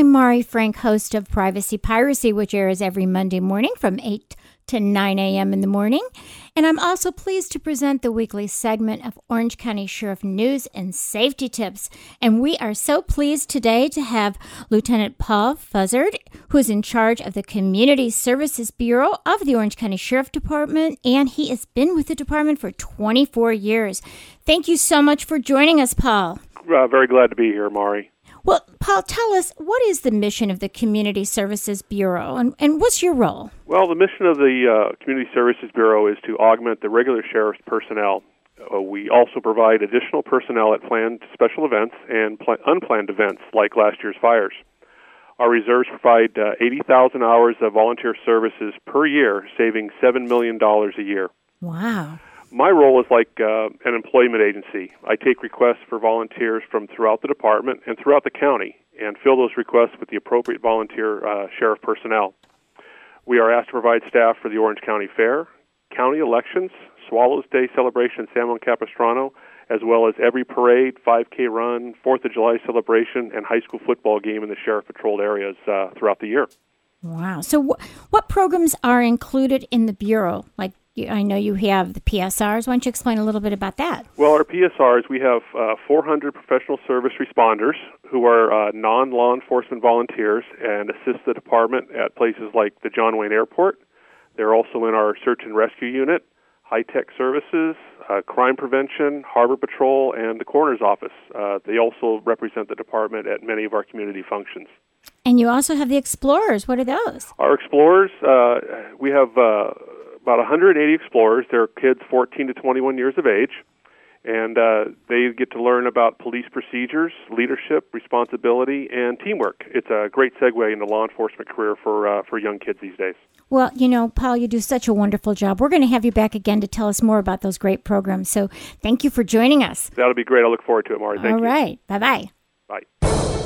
I'm Mari Frank, host of Privacy Piracy, which airs every Monday morning from 8 to 9 a.m. in the morning. And I'm also pleased to present the weekly segment of Orange County Sheriff News and Safety Tips. And we are so pleased today to have Lieutenant Paul Fuzzard, who is in charge of the Community Services Bureau of the Orange County Sheriff Department. And he has been with the department for 24 years. Thank you so much for joining us, Paul. Uh, very glad to be here, Mari. Well, Paul, tell us what is the mission of the Community Services Bureau and, and what's your role? Well, the mission of the uh, Community Services Bureau is to augment the regular sheriff's personnel. Uh, we also provide additional personnel at planned special events and pl- unplanned events like last year's fires. Our reserves provide uh, 80,000 hours of volunteer services per year, saving $7 million a year. Wow my role is like uh, an employment agency. I take requests for volunteers from throughout the department and throughout the county and fill those requests with the appropriate volunteer uh, sheriff personnel. We are asked to provide staff for the Orange County Fair, county elections, Swallows Day celebration in San Juan Capistrano, as well as every parade, 5K run, 4th of July celebration, and high school football game in the sheriff patrolled areas uh, throughout the year. Wow. So, wh- what programs are included in the Bureau? Like I know you have the PSRs. Why don't you explain a little bit about that? Well, our PSRs, we have uh, 400 professional service responders who are uh, non law enforcement volunteers and assist the department at places like the John Wayne Airport. They're also in our search and rescue unit, high tech services, uh, crime prevention, harbor patrol, and the coroner's office. Uh, they also represent the department at many of our community functions. And you also have the explorers. What are those? Our explorers, uh, we have uh, about 180 explorers. They're kids 14 to 21 years of age, and uh, they get to learn about police procedures, leadership, responsibility, and teamwork. It's a great segue into law enforcement career for uh, for young kids these days. Well, you know, Paul, you do such a wonderful job. We're going to have you back again to tell us more about those great programs. So, thank you for joining us. That'll be great. I look forward to it, Mari. Thank All you. right. Bye-bye. Bye.